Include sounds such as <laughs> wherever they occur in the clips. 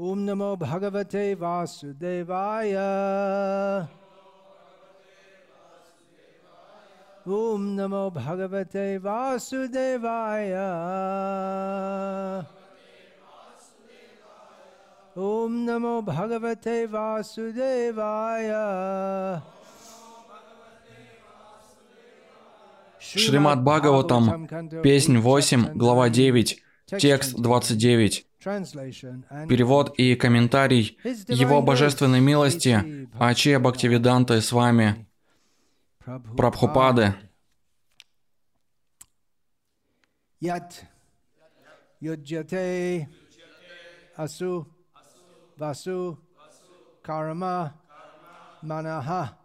Om Namo Bhagavate Vasudevaya. Om Namo Bhagavate Vasudevaya. Om Namo Bhagavate Vasudevaya. Шримад Бхагаватам, песнь 8, глава 9, текст 29. Перевод и комментарий Его Божественной милости Аче Бхактивиданты с вами, Прабхупады. Юджате Асу Васу Карма Манаха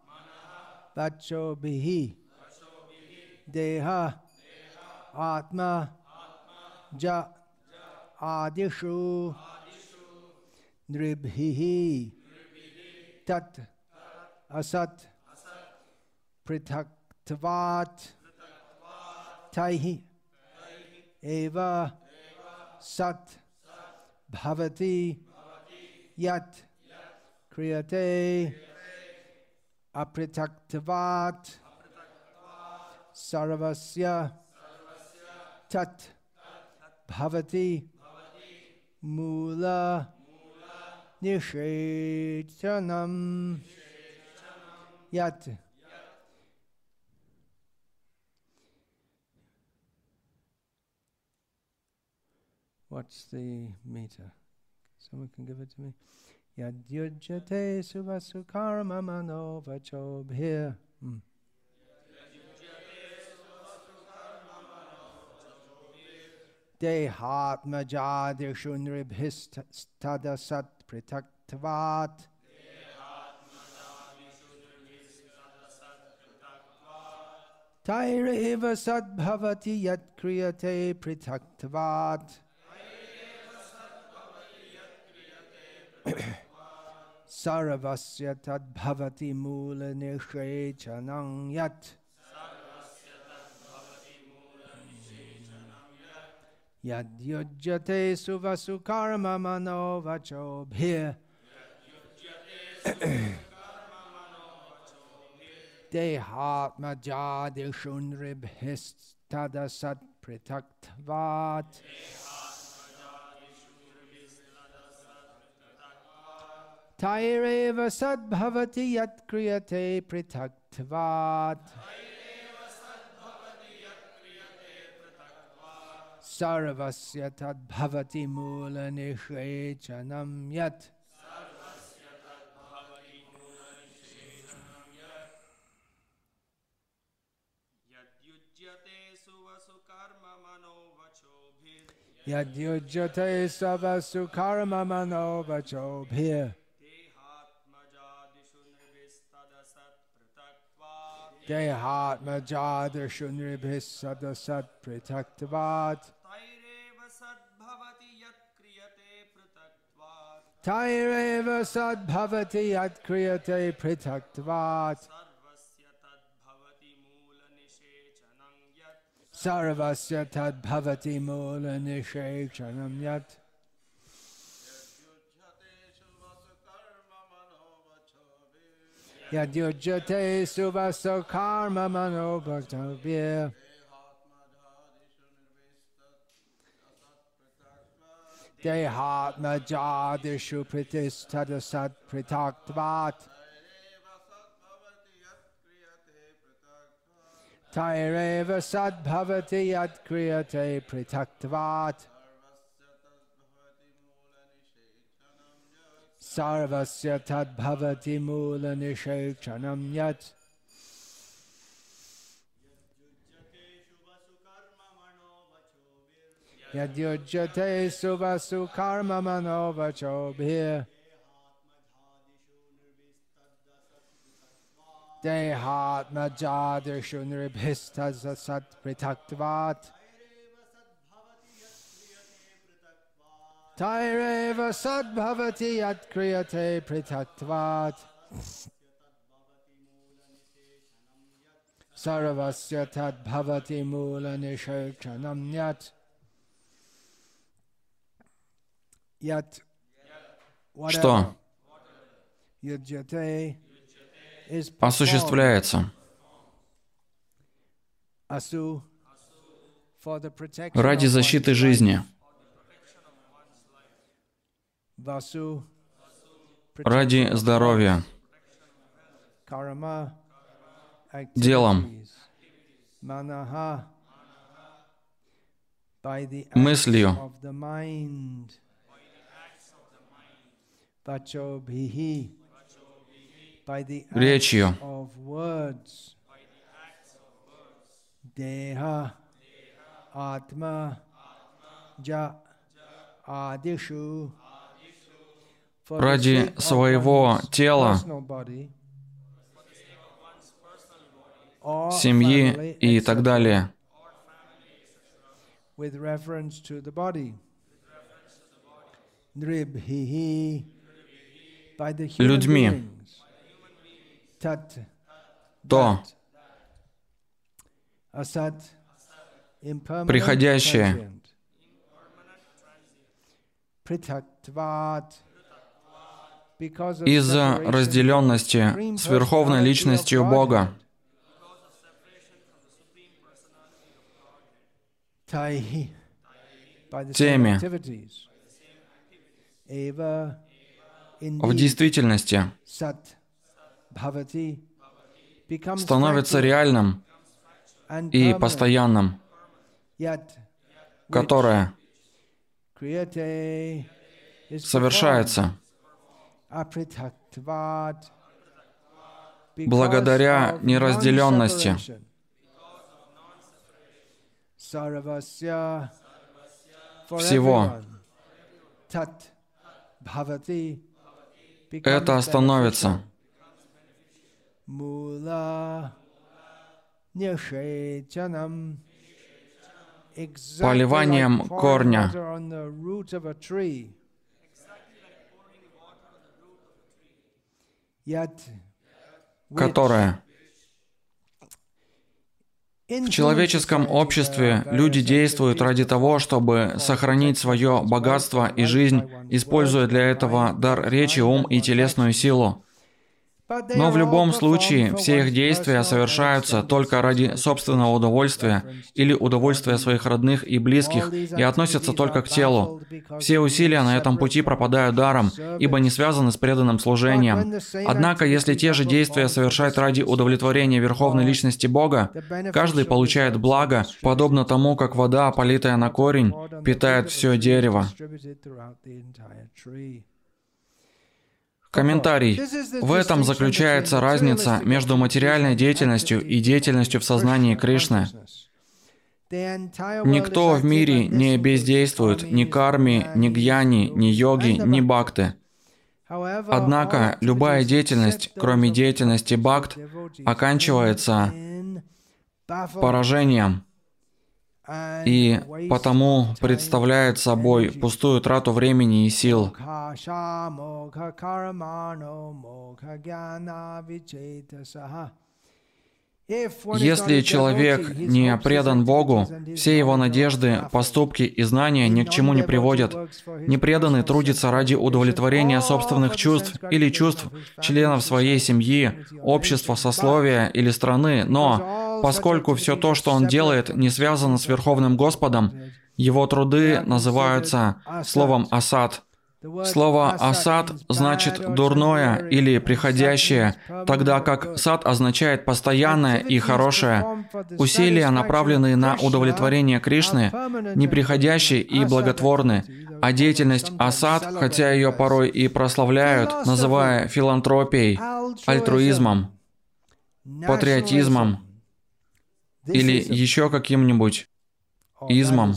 Вачо Бихи Деха Атма Джа आदिषु। नृभिः। तत् असत्। पृथक्त्वात्। तैः एव सत्। भवति यत् क्रियते। अपृथक्त्वात्। सर्वस्य तत् भवति। Mula Nishechanam Yat What's the meter? Someone can give it to me. Yadyujate suvasukarma mano vachobhir. Hmm. देहात्मजादिषुनृभिस्तदसत् पृथक्त्वात् तैरेव सद्भवति यत्क्रियते पृथक्त्वात्। <coughs> सर्वस्य तद्भवति मूलनिषेचनं यत् Yadyujyate suvasukarma mano vacho bhir. Dehatma jadi shunribhist tadasat pritaktvat. Taireva yat kriyate pritaktvat. Taireva सर्वस्य तद्भवति मूलनिषेचनं यत् यद्युज्यते सवसु कर्म मनोवचोभिः देहात्मजादृशु नृभिः सदसत् पृथक्त्वात् पृथक्त्वात् Taireva sadbhavati yat kriyate pritaktvat. सर्वस्य तद्भवति मूलनिषेचनं यत् Sarvasya tad bhavati mula देहात न जादिषु प्रतिष्ठद सत् पृथक्त्वात् तैरेव सद्भवति यत्क्रियते पृथक्त्वात्। सर्वस्य तद्भवति मूलनिषेक्षणं यत्। Yadyujate suvasu karma manovachobhir. Dehatma jadirshu nribhistas sat pritaktvat. Taireva sadbhavati yat kriyate pritaktvat. Saravasya tad bhavati mula nishirchanam yat. Что осуществляется ради защиты жизни, ради здоровья, делом, мыслью, речью, Ja Adishu For the ради своего тела, семьи и так далее. with reference to the body. Nribhihi by the human Людьми. То, Приходящее. из-за разделенности с Верховной Личностью Бога, Теми. В действительности становится реальным и постоянным, которое совершается благодаря неразделенности. Всего. Это остановится. Поливанием корня. water в человеческом обществе are люди действуют ради того, чтобы сохранить свое богатство и жизнь, используя для этого дар речи, ум и телесную силу. Но в любом случае все их действия совершаются только ради собственного удовольствия или удовольствия своих родных и близких и относятся только к телу. Все усилия на этом пути пропадают даром, ибо не связаны с преданным служением. Однако, если те же действия совершать ради удовлетворения Верховной Личности Бога, каждый получает благо, подобно тому, как вода, политая на корень, питает все дерево. Комментарий. В этом заключается разница между материальной деятельностью и деятельностью в сознании Кришны. Никто в мире не бездействует, ни карми, ни гьяни, ни йоги, ни бхакты. Однако любая деятельность, кроме деятельности бхакт, оканчивается поражением и потому представляет собой пустую трату времени и сил. Если человек не предан Богу, все его надежды, поступки и знания ни к чему не приводят. Непреданный трудится ради удовлетворения собственных чувств или чувств членов своей семьи, общества, сословия или страны, но поскольку все то, что он делает, не связано с Верховным Господом, его труды называются словом «асад», Слово «асад» значит «дурное» или «приходящее», тогда как «сад» означает «постоянное» и «хорошее». Усилия, направленные на удовлетворение Кришны, неприходящие и благотворны, а деятельность «асад», хотя ее порой и прославляют, называя филантропией, альтруизмом, патриотизмом или еще каким-нибудь измом,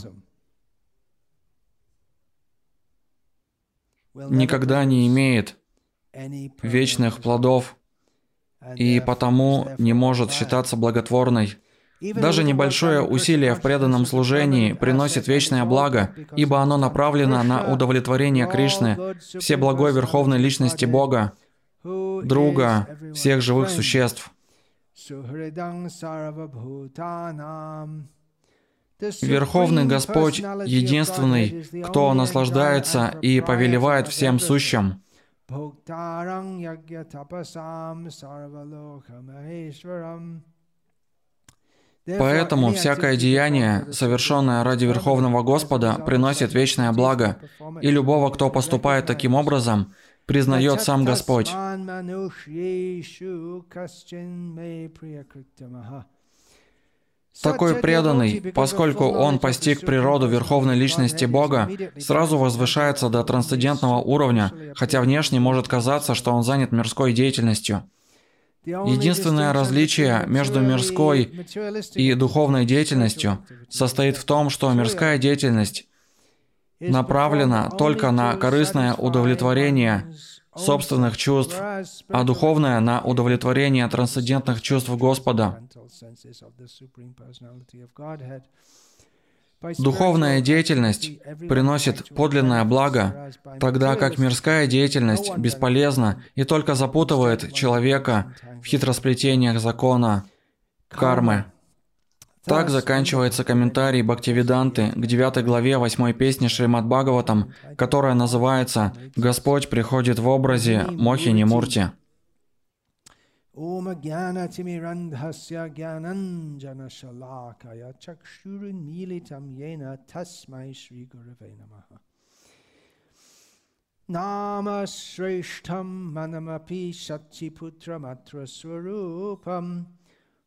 никогда не имеет вечных плодов и потому не может считаться благотворной. Даже небольшое усилие в преданном служении приносит вечное благо, ибо оно направлено на удовлетворение Кришны, Всеблагой Верховной Личности Бога, друга всех живых существ. Верховный Господь — единственный, кто наслаждается и повелевает всем сущим. Поэтому всякое деяние, совершенное ради Верховного Господа, приносит вечное благо, и любого, кто поступает таким образом, признает сам Господь. Такой преданный, поскольку он постиг природу Верховной Личности Бога, сразу возвышается до трансцендентного уровня, хотя внешне может казаться, что он занят мирской деятельностью. Единственное различие между мирской и духовной деятельностью состоит в том, что мирская деятельность направлена только на корыстное удовлетворение собственных чувств, а духовное на удовлетворение трансцендентных чувств Господа. Духовная деятельность приносит подлинное благо, тогда как мирская деятельность бесполезна и только запутывает человека в хитросплетениях закона кармы. Так заканчивается комментарий Бхактивиданты к 9 главе 8 песни Шримад Бхагаватам, которая называется «Господь приходит в образе Мохини Мурти». Om Gyana Timirandhasya Gyananjana Shalakaya Chakshuru Nilitam Yena Tasmai Shri Gurave Namaha Nama Shreshtam Manamapi Satchiputra Matra Swarupam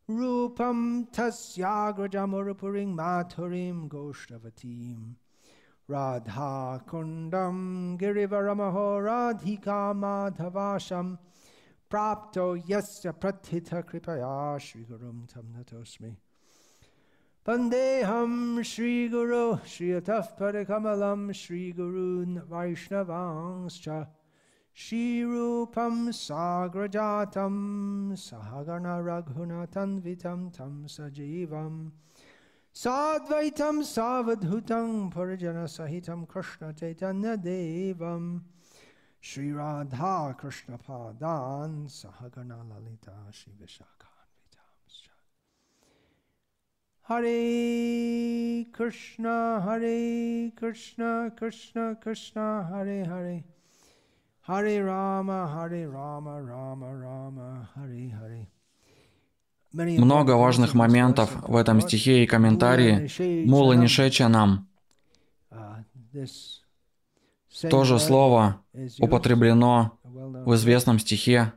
चक्षुरुन्मीलितं येन तस्मै श्रीगुरवे नमः नाम श्रेष्ठं मनमपि शचिपुत्रमत्र स्वरूपम् रूपं तस्याग्रजमुरुपुरीं माथुरीं गोष्ठवतीं राधाकुण्डं गिरिवरमहो राधिका माधवाशम् प्राप्तो यस्य प्रथितकृपया श्रीगुरुं तं नतोऽस्मि वन्देऽहं श्रीगुरो श्रियतः परकमलं श्रीगुरून् वैष्णवांश्च श्रीरूपं साग्रजातं सहगणरघुनतन्वितं तं सजीवं साद्वैतं सावधूतं परिजनसहितं कृष्णचैतन्यदेवम् Shri Radha Krishna Padan Sahagana Lalita Shri Vishakhanvitamscha Hare Krishna Hare Krishna Krishna Krishna Hare Hare Hare Rama Hare Rama Rama Rama Hare Hare. Много важных моментов в этом стихе и комментарии Мула Нишеча нам. То же слово употреблено в известном стихе.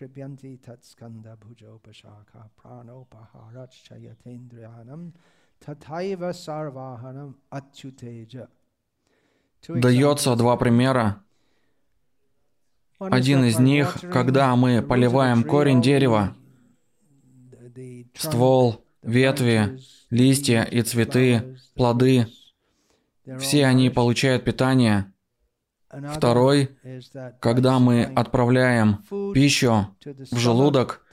Tribyanti tataiva sarvahanam achyuteja. Дается два примера. Один из них, когда мы поливаем корень дерева, ствол, ветви, листья и цветы, плоды, все они получают питание. Второй, когда мы отправляем пищу в желудок,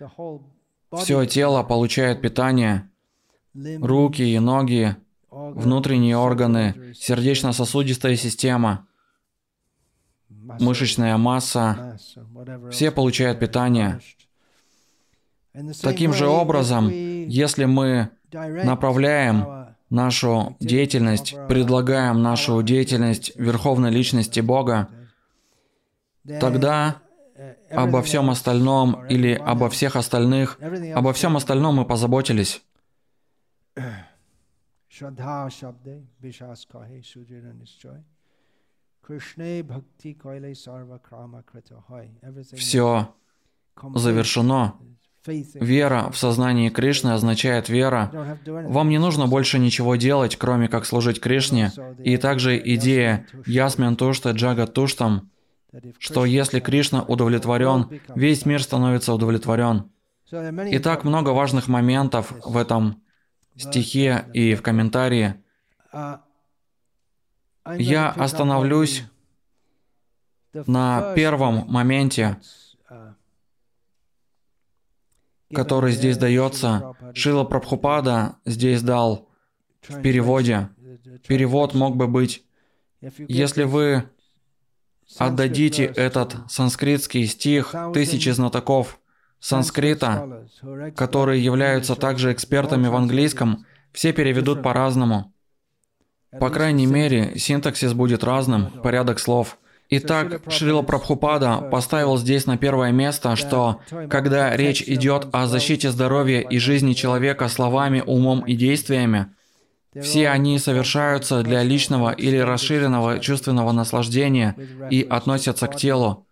все тело получает питание, руки и ноги, внутренние органы, сердечно-сосудистая система, мышечная масса, все получают питание. Таким же образом, если мы направляем нашу деятельность, предлагаем нашу деятельность Верховной Личности Бога, тогда обо всем остальном или обо всех остальных, обо всем остальном мы позаботились. Все завершено. Вера в сознании Кришны означает вера. Вам не нужно больше ничего делать, кроме как служить Кришне. И также идея «Ясмин тушта джага туштам», что если Кришна удовлетворен, весь мир становится удовлетворен. И так много важных моментов в этом стихе и в комментарии. Я остановлюсь на первом моменте, который здесь дается, Шила Прабхупада здесь дал в переводе. Перевод мог бы быть, если вы отдадите этот санскритский стих тысячи знатоков санскрита, которые являются также экспертами в английском, все переведут по-разному. По крайней мере, синтаксис будет разным, порядок слов. Итак, Шрила Прабхупада поставил здесь на первое место, что когда речь идет о защите здоровья и жизни человека словами, умом и действиями, все они совершаются для личного или расширенного чувственного наслаждения и относятся к телу.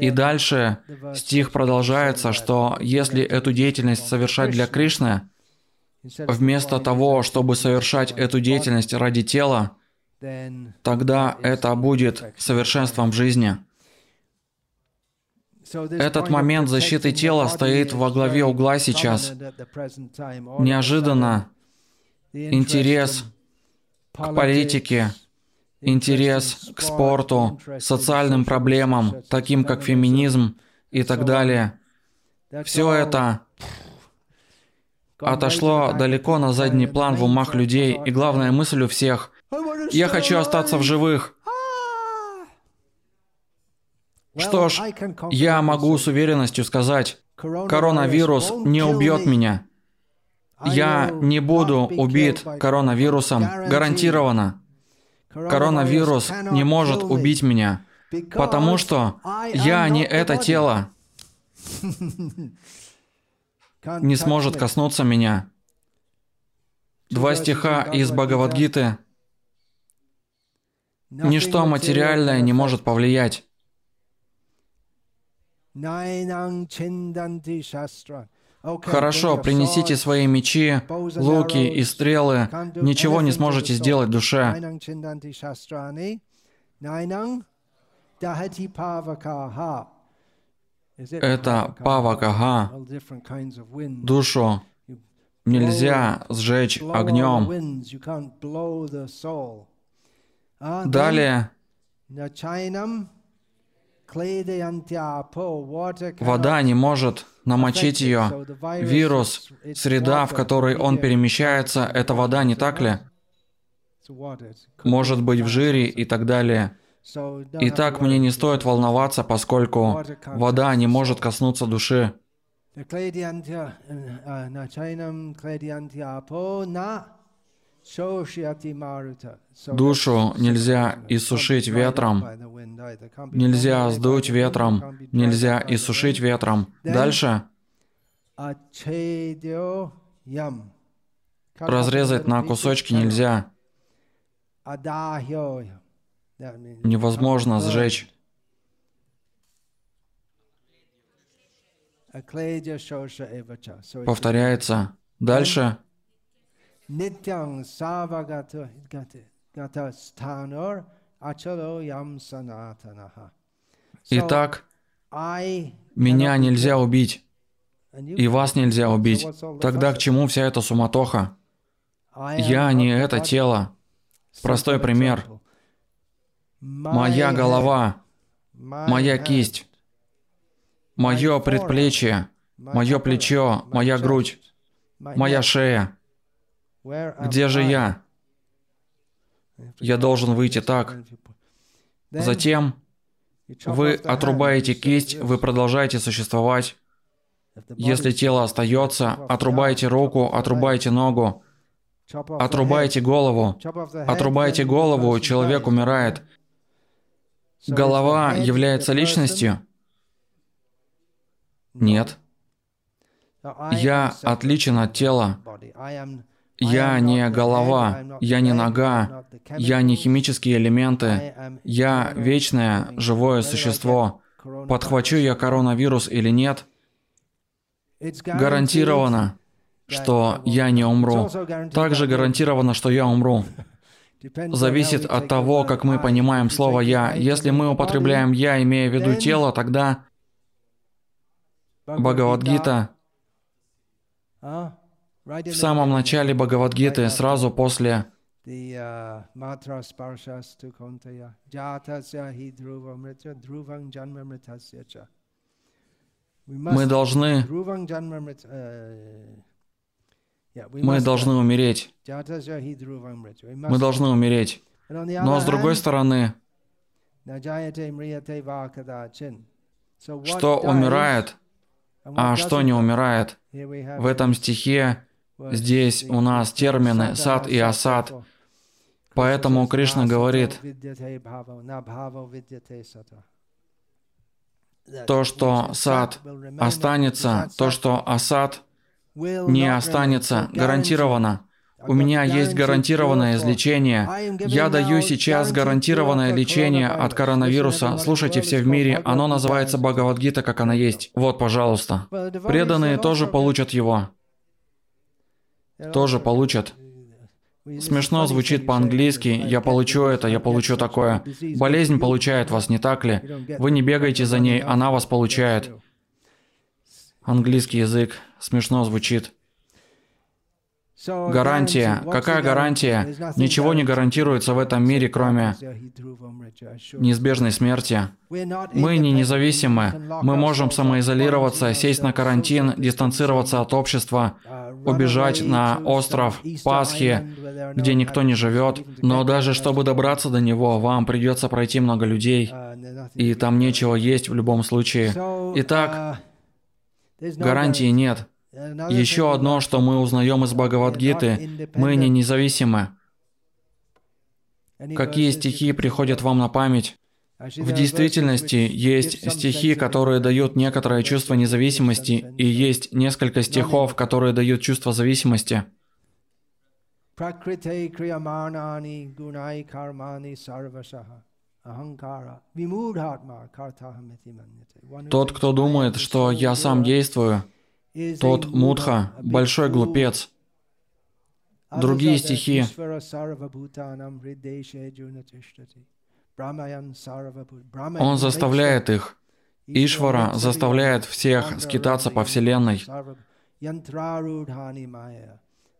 И дальше стих продолжается, что если эту деятельность совершать для Кришны, вместо того, чтобы совершать эту деятельность ради тела, тогда это будет совершенством жизни. Этот момент защиты тела стоит во главе угла сейчас. Неожиданно интерес к политике, интерес к спорту, социальным проблемам, таким как феминизм и так далее. Все это отошло далеко на задний план в умах людей, и главная мысль у всех – «Я хочу остаться в живых». Что ж, я могу с уверенностью сказать, коронавирус не убьет меня. Я не буду убит коронавирусом гарантированно. Коронавирус не может убить меня, потому что я не это тело. Не сможет коснуться меня. Два стиха из Бхагавадгиты. Ничто материальное не может повлиять. Хорошо, принесите свои мечи, луки и стрелы. Ничего не сможете сделать душе. Это павакага. Душу нельзя сжечь огнем. Далее. Вода не может намочить ее. Вирус, среда, в которой он перемещается, это вода, не так ли? Может быть в жире и так далее. Итак, мне не стоит волноваться, поскольку вода не может коснуться души. Душу нельзя иссушить ветром, нельзя сдуть ветром, нельзя иссушить ветром. Дальше. Разрезать на кусочки нельзя. Невозможно сжечь. Повторяется. Дальше. Савагата гата станор ачало ям санатанаха. Итак, меня нельзя убить, и вас нельзя убить. Тогда к чему вся эта суматоха? Я не это тело. Простой пример. Моя голова, моя кисть, мое предплечье, мое плечо, моя грудь, моя шея. Где же я? Я должен выйти так. Затем вы отрубаете кисть, вы продолжаете существовать. Если тело остается, отрубайте руку, отрубайте ногу, отрубайте голову, отрубайте голову, человек умирает. Голова является личностью? Нет. Я отличен от тела. Я не голова, я не нога, я не химические элементы, я вечное живое существо. Подхвачу я коронавирус или нет, гарантированно, что я не умру. Также гарантировано, что я умру. <laughs> Зависит от того, как мы понимаем слово «я». Если мы употребляем «я», имея в виду тело, тогда Бхагавадгита в самом начале Бхагавадгиты, сразу после мы должны мы должны умереть. Мы должны умереть. Но с другой стороны, что умирает, а что не умирает? В этом стихе Здесь у нас термины сад и асад. Поэтому Кришна говорит, то, что сад останется, то, что асад не останется, гарантированно. У меня есть гарантированное излечение. Я даю сейчас гарантированное лечение от коронавируса. Слушайте все в мире, оно называется Бхагавадгита, как она есть. Вот, пожалуйста. Преданные тоже получат его. Тоже получат. Смешно звучит по-английски, я получу это, я получу такое. Болезнь получает вас, не так ли? Вы не бегаете за ней, она вас получает. Английский язык смешно звучит. Гарантия. Какая гарантия? Ничего не гарантируется в этом мире, кроме неизбежной смерти. Мы не независимы. Мы можем самоизолироваться, сесть на карантин, дистанцироваться от общества, убежать на остров Пасхи, где никто не живет. Но даже чтобы добраться до него, вам придется пройти много людей, и там нечего есть в любом случае. Итак, гарантии нет. Еще одно, что мы узнаем из Бхагавадгиты, мы не независимы. Какие стихи приходят вам на память? В действительности есть стихи, которые дают некоторое чувство независимости, и есть несколько стихов, которые дают чувство зависимости. Тот, кто думает, что я сам действую, тот мудха, большой глупец. Другие стихи. Он заставляет их. Ишвара заставляет всех скитаться по Вселенной.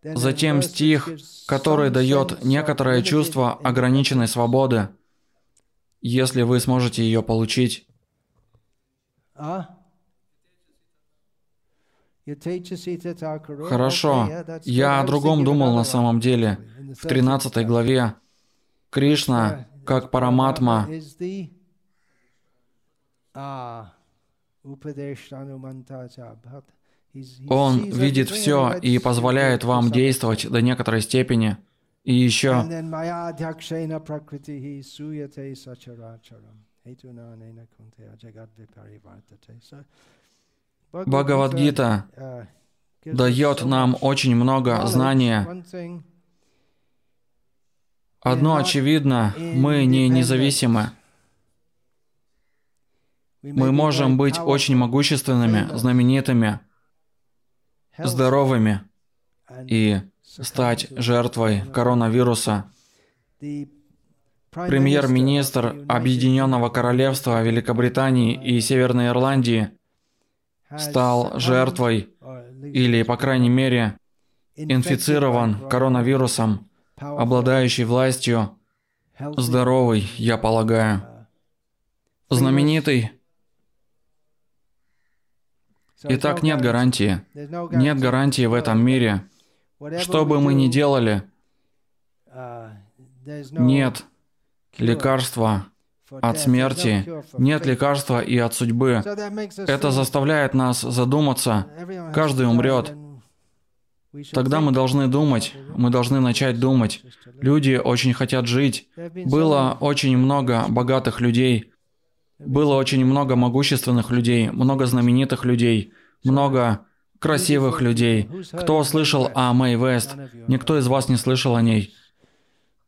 Затем стих, который дает некоторое чувство ограниченной свободы, если вы сможете ее получить. Хорошо. Я о другом думал на самом деле. В 13 главе. Кришна, как Параматма, он видит все и позволяет вам действовать до некоторой степени. И еще Бхагавадгита дает нам очень много знания. Одно очевидно, мы не независимы. Мы можем быть очень могущественными, знаменитыми, здоровыми и стать жертвой коронавируса. Премьер-министр Объединенного Королевства Великобритании и Северной Ирландии – стал жертвой или, по крайней мере, инфицирован коронавирусом, обладающий властью, здоровый, я полагаю, знаменитый. Итак, нет гарантии. Нет гарантии в этом мире. Что бы мы ни делали, нет лекарства от смерти, нет лекарства и от судьбы. Это заставляет нас задуматься. Каждый умрет. Тогда мы должны думать, мы должны начать думать. Люди очень хотят жить. Было очень много богатых людей, было очень много могущественных людей, много знаменитых людей, много красивых людей. Кто слышал о Мэй Вест? Никто из вас не слышал о ней.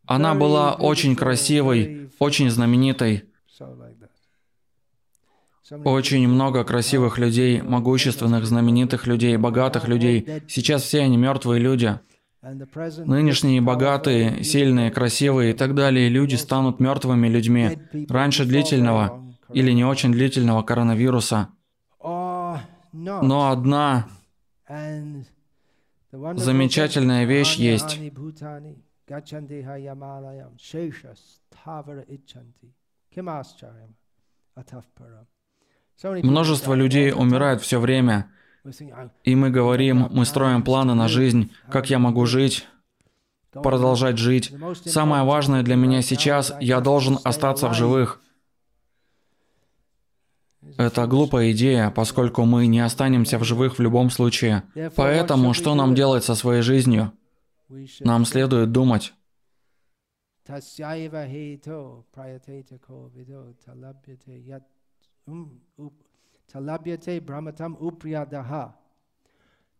Она была очень красивой, очень знаменитой. Очень много красивых людей, могущественных, знаменитых людей, богатых людей. Сейчас все они мертвые люди. Нынешние богатые, сильные, красивые и так далее люди станут мертвыми людьми раньше длительного или не очень длительного коронавируса. Но одна замечательная вещь есть. Gachandeha yamalayam sheshas tavara ichanti kimascharям атавпарам. Множество людей умирает все время, и мы говорим, мы строим планы на жизнь, как я могу жить, продолжать жить. Самое важное для меня сейчас, я должен остаться в живых. Это глупая идея, поскольку мы не останемся в живых в любом случае. Поэтому что нам делать со своей жизнью? Нам следует думать.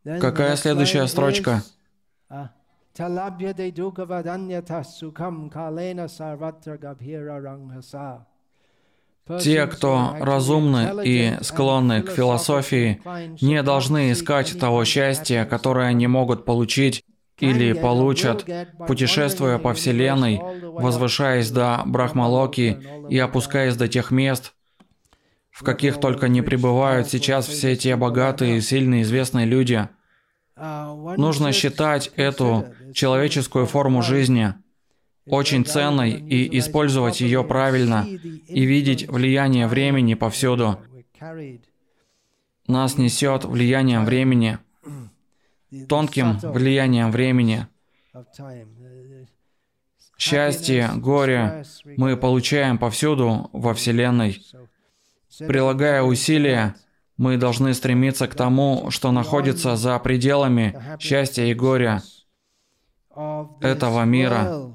um, Какая следующая строчка? uh. Те, кто разумны и склонны к философии, не должны искать того счастья, которое они могут получить или получат, путешествуя по Вселенной, возвышаясь до Брахмалоки и опускаясь до тех мест, в каких только не пребывают сейчас все те богатые, сильные, известные люди. Нужно считать эту человеческую форму жизни очень ценной и использовать ее правильно, и видеть влияние времени повсюду. Нас несет влиянием времени, тонким влиянием времени. Счастье, горе мы получаем повсюду во Вселенной. Прилагая усилия, мы должны стремиться к тому, что находится за пределами счастья и горя этого мира.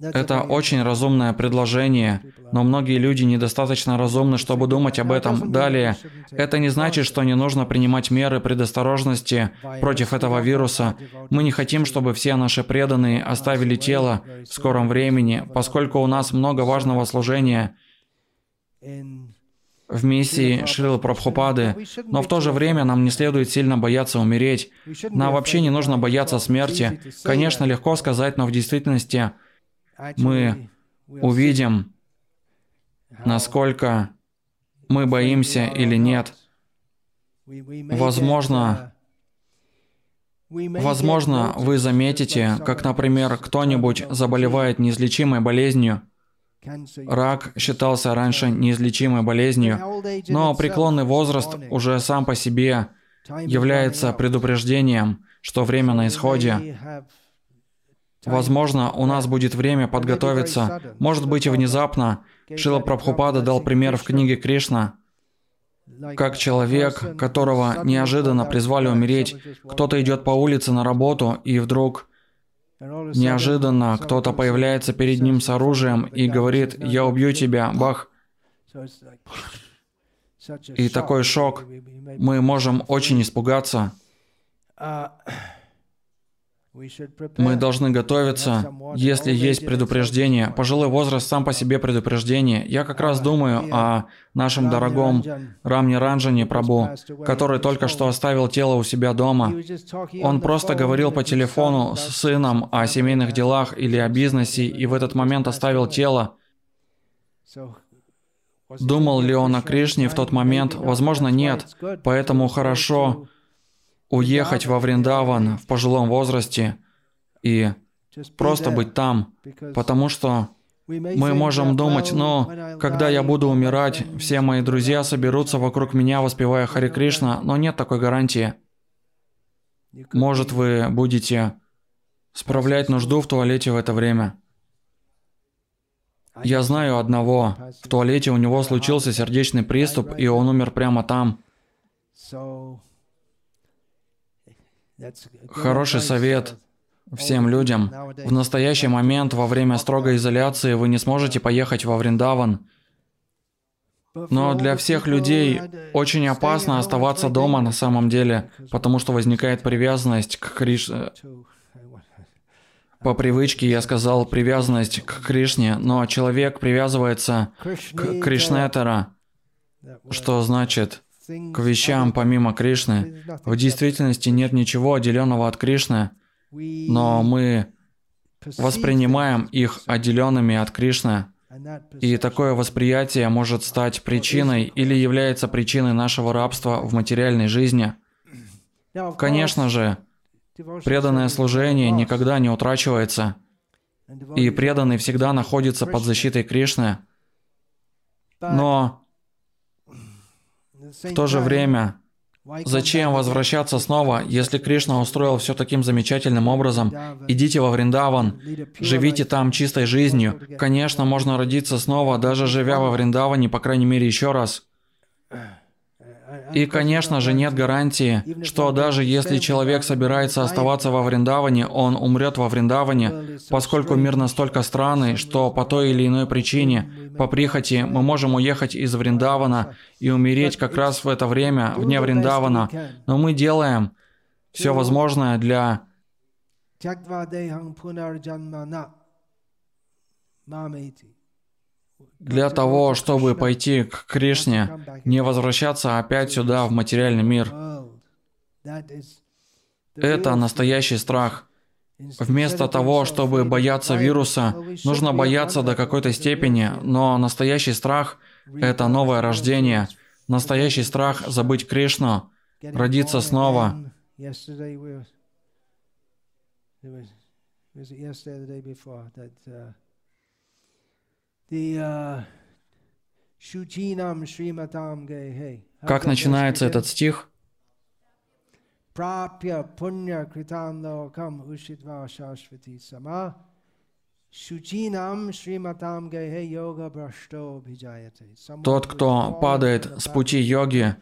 Это очень разумное предложение, но многие люди недостаточно разумны, чтобы думать об этом. Далее, это не значит, что не нужно принимать меры предосторожности против этого вируса. Мы не хотим, чтобы все наши преданные оставили тело в скором времени, поскольку у нас много важного служения в миссии Шрилы Прабхупады, но в то же время нам не следует сильно бояться умереть. Нам вообще не нужно бояться смерти. Конечно, легко сказать, но в действительности мы увидим, насколько мы боимся или нет. Возможно, возможно, вы заметите, как, например, кто-нибудь заболевает неизлечимой болезнью. Рак считался раньше неизлечимой болезнью, но преклонный возраст уже сам по себе является предупреждением, что время на исходе. Возможно, у нас будет время подготовиться, может быть и внезапно. Шила Прабхупада дал пример в книге Кришна, как человек, которого неожиданно призвали умереть, кто-то идет по улице на работу, и вдруг неожиданно кто-то появляется перед ним с оружием и говорит «Я убью тебя, бах!» И такой шок. Мы можем очень испугаться. Мы должны готовиться, если есть предупреждение. Пожилой возраст сам по себе предупреждение. Я как раз думаю о нашем дорогом Рамни Ранджане Прабу, который только что оставил тело у себя дома. Он просто говорил по телефону с сыном о семейных делах или о бизнесе, и в этот момент оставил тело. Думал ли он о Кришне в тот момент? Возможно, нет. Поэтому хорошо уехать во Вриндаван в пожилом возрасте и просто быть там, потому что мы можем думать, ну, когда я буду умирать, все мои друзья соберутся вокруг меня, воспевая Хари Кришна, но нет такой гарантии. Может, вы будете справлять нужду в туалете в это время. Я знаю одного. В туалете у него случился сердечный приступ, и он умер прямо там. Хороший совет всем людям. В настоящий момент, во время строгой изоляции, вы не сможете поехать во Вриндаван. Но для всех людей очень опасно оставаться дома на самом деле, потому что возникает привязанность к Кришне. По привычке я сказал привязанность к Кришне, но человек привязывается к Кришнетера, что значит к вещам помимо Кришны. В действительности нет ничего отделенного от Кришны, но мы воспринимаем их отделенными от Кришны. И такое восприятие может стать причиной или является причиной нашего рабства в материальной жизни. Конечно же, преданное служение никогда не утрачивается, и преданный всегда находится под защитой Кришны. Но в то же время, зачем возвращаться снова, если Кришна устроил все таким замечательным образом? Идите во Вриндаван, живите там чистой жизнью. Конечно, можно родиться снова, даже живя во Вриндаване, по крайней мере, еще раз. И, конечно же, нет гарантии, что даже если человек собирается оставаться во Вриндаване, он умрет во Вриндаване, поскольку мир настолько странный, что по той или иной причине, по прихоти, мы можем уехать из Вриндавана и умереть как раз в это время, вне Вриндавана. Но мы делаем все возможное для для того, чтобы пойти к Кришне, не возвращаться опять сюда, в материальный мир. Это настоящий страх. Вместо того, чтобы бояться вируса, нужно бояться до какой-то степени, но настоящий страх – это новое рождение. Настоящий страх – забыть Кришну, родиться снова. Как начинается этот стих? Прапья пунья критам локам ушитва шашвати сама Шучинам шриматам гейхе йога брашто бхиджаяте. Тот, кто падает с пути йоги,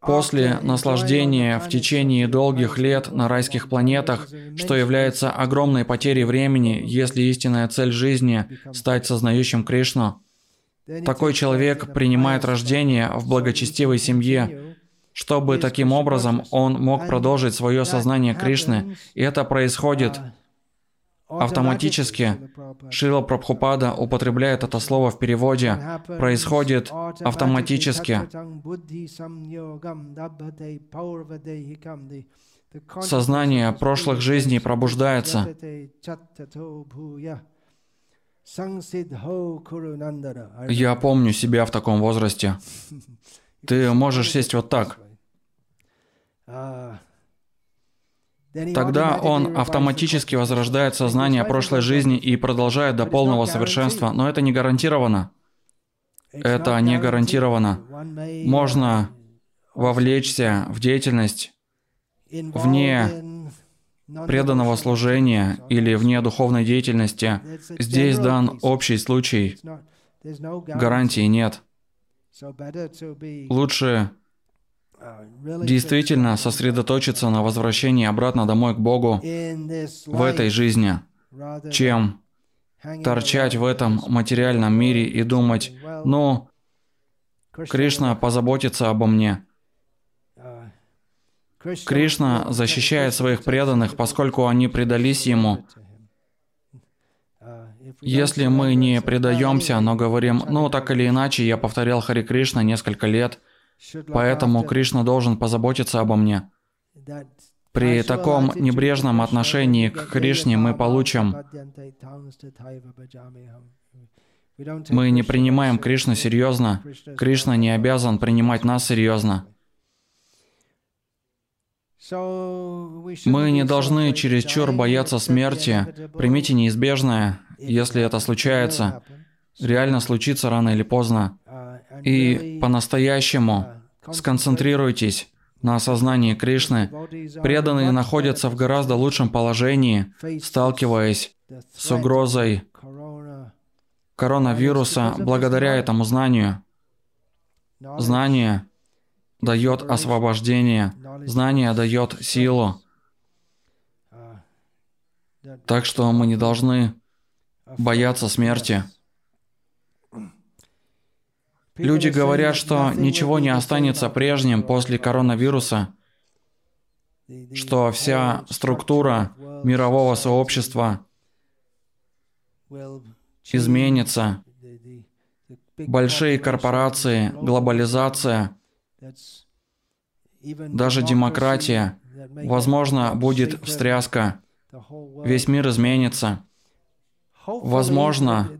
После наслаждения в течение долгих лет на райских планетах, что является огромной потерей времени, если истинная цель жизни – стать сознающим Кришну, такой человек принимает рождение в благочестивой семье, чтобы таким образом он мог продолжить свое сознание Кришны. И это происходит автоматически. Шила Прабхупада употребляет это слово в переводе. Происходит автоматически. Сознание прошлых жизней пробуждается. Я помню себя в таком возрасте. Ты можешь сесть вот так. Тогда он автоматически возрождает сознание прошлой жизни и продолжает до полного совершенства, но это не гарантировано. Это не гарантировано. Можно вовлечься в деятельность вне преданного служения или вне духовной деятельности. Здесь дан общий случай. Гарантии нет. Лучше действительно сосредоточиться на возвращении обратно домой к Богу в этой жизни, чем торчать в этом материальном мире и думать, ну, Кришна позаботится обо мне. Кришна защищает своих преданных, поскольку они предались Ему. Если мы не предаемся, но говорим, ну, так или иначе, я повторял Хари Кришна несколько лет – Поэтому Кришна должен позаботиться обо мне. При таком небрежном отношении к Кришне мы получим... Мы не принимаем Кришну серьезно. Кришна не обязан принимать нас серьезно. Мы не должны чересчур бояться смерти. Примите неизбежное, если это случается. Реально случится рано или поздно. И по-настоящему сконцентрируйтесь на осознании Кришны. Преданные находятся в гораздо лучшем положении, сталкиваясь с угрозой коронавируса благодаря этому знанию. Знание дает освобождение, знание дает силу. Так что мы не должны бояться смерти. Люди говорят, что ничего не останется прежним после коронавируса, что вся структура мирового сообщества изменится. Большие корпорации, глобализация, даже демократия, возможно, будет встряска. Весь мир изменится. Возможно,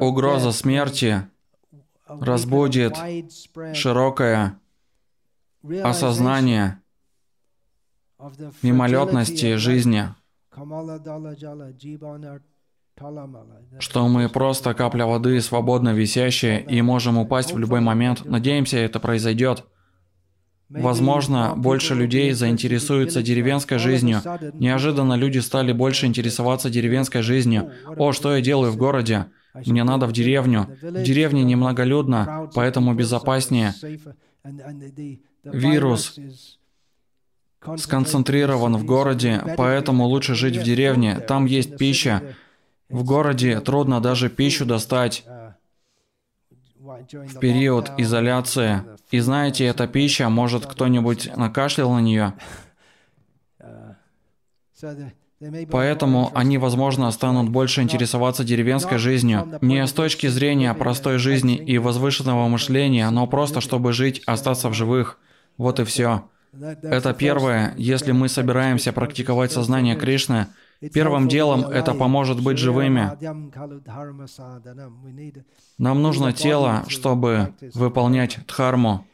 Угроза смерти разбудит широкое осознание мимолетности жизни, что мы просто капля воды, свободно висящая, и можем упасть в любой момент. Надеемся, это произойдет. Возможно, больше людей заинтересуются деревенской жизнью. Неожиданно люди стали больше интересоваться деревенской жизнью. О, что я делаю в городе? Мне надо в деревню. В деревне немноголюдно, поэтому безопаснее. Вирус сконцентрирован в городе, поэтому лучше жить в деревне. Там есть пища. В городе трудно даже пищу достать в период изоляции. И знаете, эта пища, может кто-нибудь накашлял на нее? Поэтому они, возможно, станут больше интересоваться деревенской жизнью. Не с точки зрения простой жизни и возвышенного мышления, но просто чтобы жить, остаться в живых. Вот и все. Это первое, если мы собираемся практиковать сознание Кришны, первым делом это поможет быть живыми. Нам нужно тело, чтобы выполнять дхарму.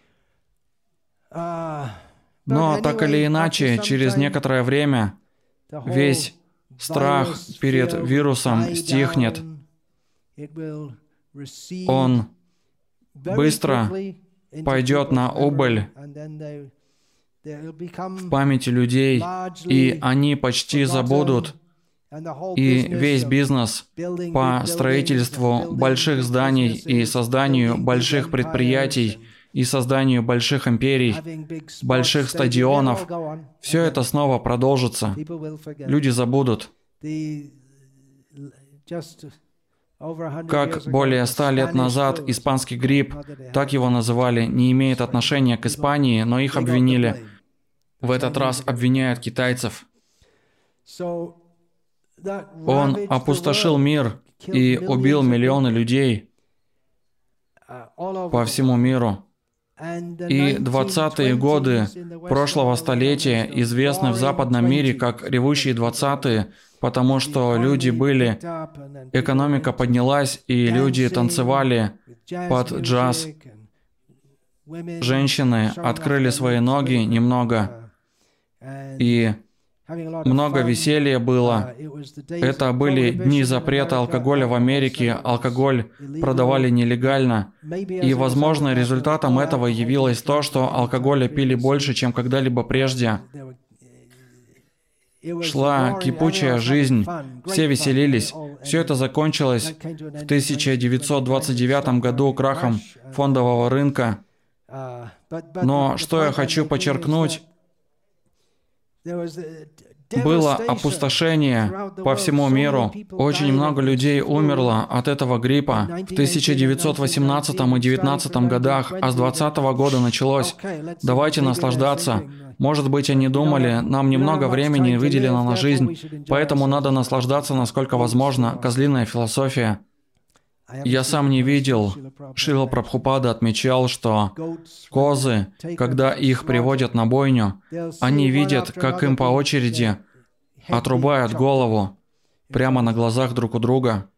Но так или иначе, через некоторое время весь страх перед вирусом стихнет. Он быстро пойдет на убыль в памяти людей, и они почти забудут. И весь бизнес по строительству больших зданий и созданию больших предприятий и созданию больших империй, больших стадионов, все это снова продолжится. Люди забудут. Как более ста лет назад испанский грипп, так его называли, не имеет отношения к Испании, но их обвинили. В этот раз обвиняют китайцев. Он опустошил мир и убил миллионы людей по всему миру. И 20-е годы прошлого столетия известны в западном мире как ревущие 20-е, потому что люди были, экономика поднялась, и люди танцевали под джаз. Женщины открыли свои ноги немного, и много веселья было. Это были дни запрета алкоголя в Америке. Алкоголь продавали нелегально. И, возможно, результатом этого явилось то, что алкоголя пили больше, чем когда-либо прежде. Шла кипучая жизнь, все веселились. Все это закончилось в 1929 году крахом фондового рынка. Но что я хочу подчеркнуть, было опустошение по всему миру. Очень много людей умерло от этого гриппа в 1918 и 19 годах, а с 20 года началось. Давайте наслаждаться. Может быть, они думали, нам немного времени выделено на жизнь, поэтому надо наслаждаться насколько возможно. Козлиная философия. Я сам не видел. Шила Прабхупада отмечал, что козы, когда их приводят на бойню, они видят, как им по очереди отрубают голову прямо на глазах друг у друга.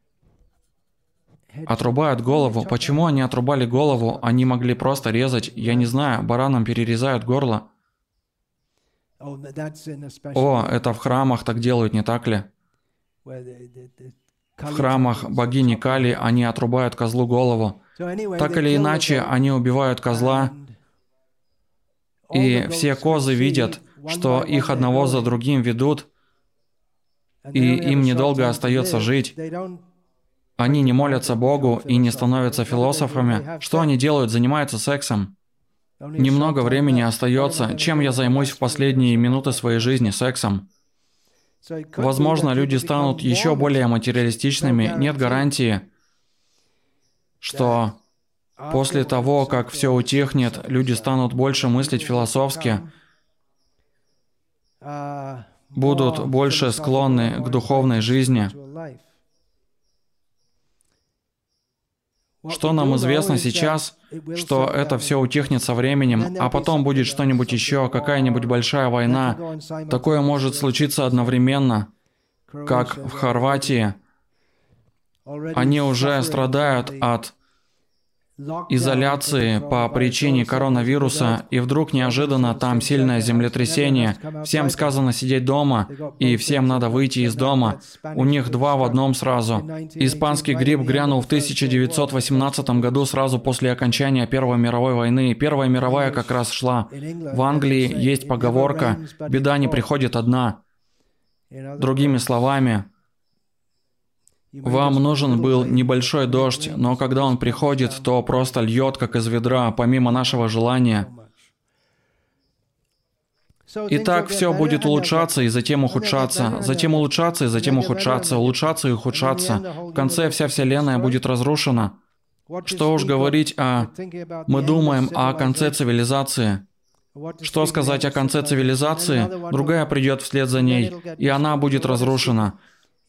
Отрубают голову. Почему они отрубали голову? Они могли просто резать. Я не знаю, баранам перерезают горло. О, это в храмах так делают, не так ли? В храмах богини Кали они отрубают козлу голову. Так или иначе, они убивают козла, и все козы видят, что их одного за другим ведут, и им недолго остается жить. Они не молятся Богу и не становятся философами. Что они делают? Занимаются сексом. Немного времени остается. Чем я займусь в последние минуты своей жизни? Сексом. Возможно, люди станут еще более материалистичными. Нет гарантии, что после того, как все утихнет, люди станут больше мыслить философски, будут больше склонны к духовной жизни. Что нам известно сейчас, что это все утихнет со временем, а потом будет что-нибудь еще, какая-нибудь большая война. Такое может случиться одновременно, как в Хорватии. Они уже страдают от изоляции по причине коронавируса, и вдруг неожиданно там сильное землетрясение. Всем сказано сидеть дома, и всем надо выйти из дома. У них два в одном сразу. Испанский грипп грянул в 1918 году сразу после окончания Первой мировой войны. Первая мировая как раз шла. В Англии есть поговорка «беда не приходит одна». Другими словами, Вам нужен был небольшой дождь, но когда он приходит, то просто льет, как из ведра, помимо нашего желания. И так все будет улучшаться и затем ухудшаться, затем улучшаться и затем ухудшаться, улучшаться и ухудшаться. В конце вся Вселенная будет разрушена. Что уж говорить о... Мы думаем о конце цивилизации. Что сказать о конце цивилизации? Другая придет вслед за ней, и она будет разрушена.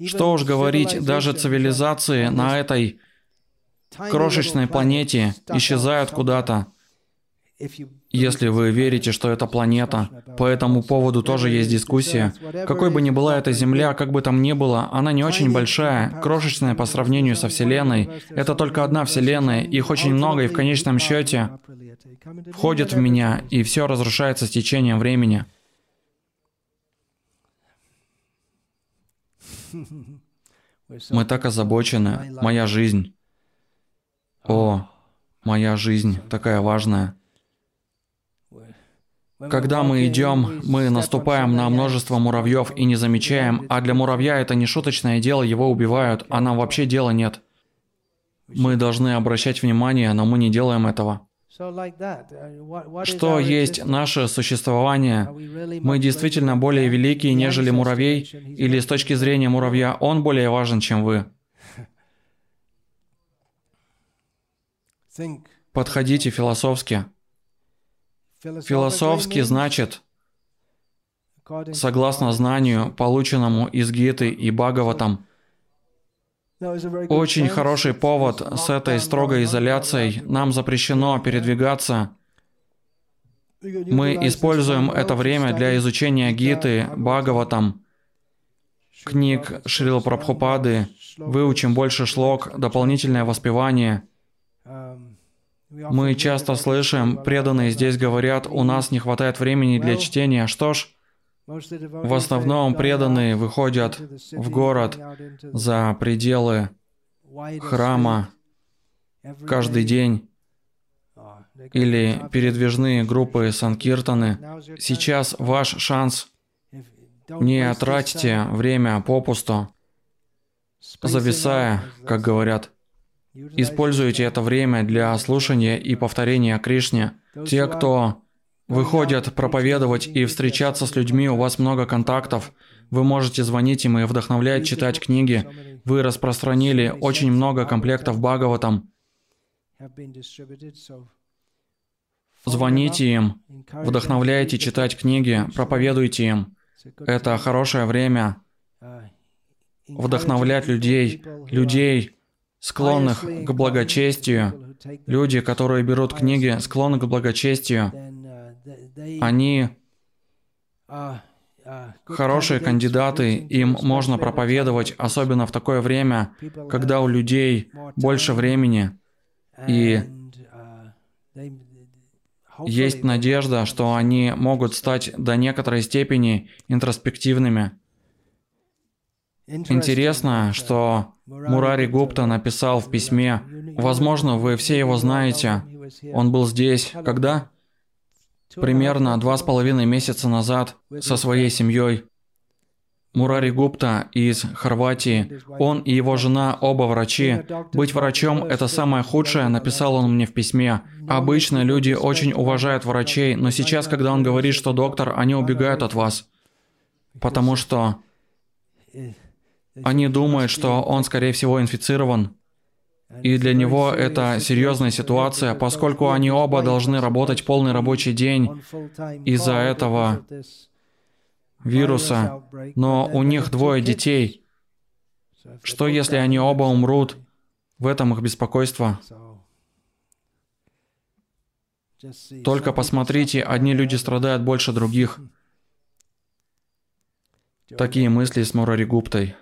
Что уж говорить, даже цивилизации на этой крошечной планете исчезают куда-то. Если вы верите, что это планета, по этому поводу тоже есть дискуссия. Какой бы ни была эта Земля, как бы там ни было, она не очень большая, крошечная по сравнению со Вселенной. Это только одна Вселенная, их очень много, и в конечном счете входит в меня, и все разрушается с течением времени. Мы так озабочены. Моя жизнь. О, моя жизнь такая важная. Когда мы идем, мы наступаем на множество муравьев и не замечаем, а для муравья это не шуточное дело, его убивают, а нам вообще дела нет. Мы должны обращать внимание, но мы не делаем этого. Что есть наше существование? Мы действительно более великие, нежели муравей? Или с точки зрения муравья он более важен, чем вы? Подходите философски. Философски значит, согласно знанию, полученному из Гиты и Бхагаватам, очень хороший повод с этой строгой изоляцией. Нам запрещено передвигаться. Мы используем это время для изучения Гиты, Бхагаватам, книг Шрила Прабхупады, выучим больше шлок, дополнительное воспевание. Мы часто слышим, преданные здесь говорят, у нас не хватает времени для чтения. Что ж, в основном преданные выходят в город за пределы храма каждый день или передвижные группы Санкиртаны. Сейчас ваш шанс. Не тратьте время попусту, зависая, как говорят. Используйте это время для слушания и повторения Кришне. Те, кто выходят проповедовать и встречаться с людьми, у вас много контактов, вы можете звонить им и вдохновлять читать книги. Вы распространили очень много комплектов Бхагаватам. Звоните им, вдохновляйте читать книги, проповедуйте им. Это хорошее время вдохновлять людей, людей, склонных к благочестию, люди, которые берут книги, склонны к благочестию, они хорошие кандидаты, им можно проповедовать, особенно в такое время, когда у людей больше времени, и есть надежда, что они могут стать до некоторой степени интроспективными. Интересно, что Мурари Гупта написал в письме, возможно, вы все его знаете, он был здесь, когда? Примерно два с половиной месяца назад со своей семьей. Мурари Гупта из Хорватии. Он и его жена оба врачи. Быть врачом – это самое худшее, написал он мне в письме. Обычно люди очень уважают врачей, но сейчас, когда он говорит, что доктор, они убегают от вас. Потому что они думают, что он, скорее всего, инфицирован. И для него это серьезная ситуация, поскольку они оба должны работать полный рабочий день из-за этого вируса, но у них двое детей. Что если они оба умрут? В этом их беспокойство. Только посмотрите, одни люди страдают больше других. Такие мысли с Мурари Гуптой.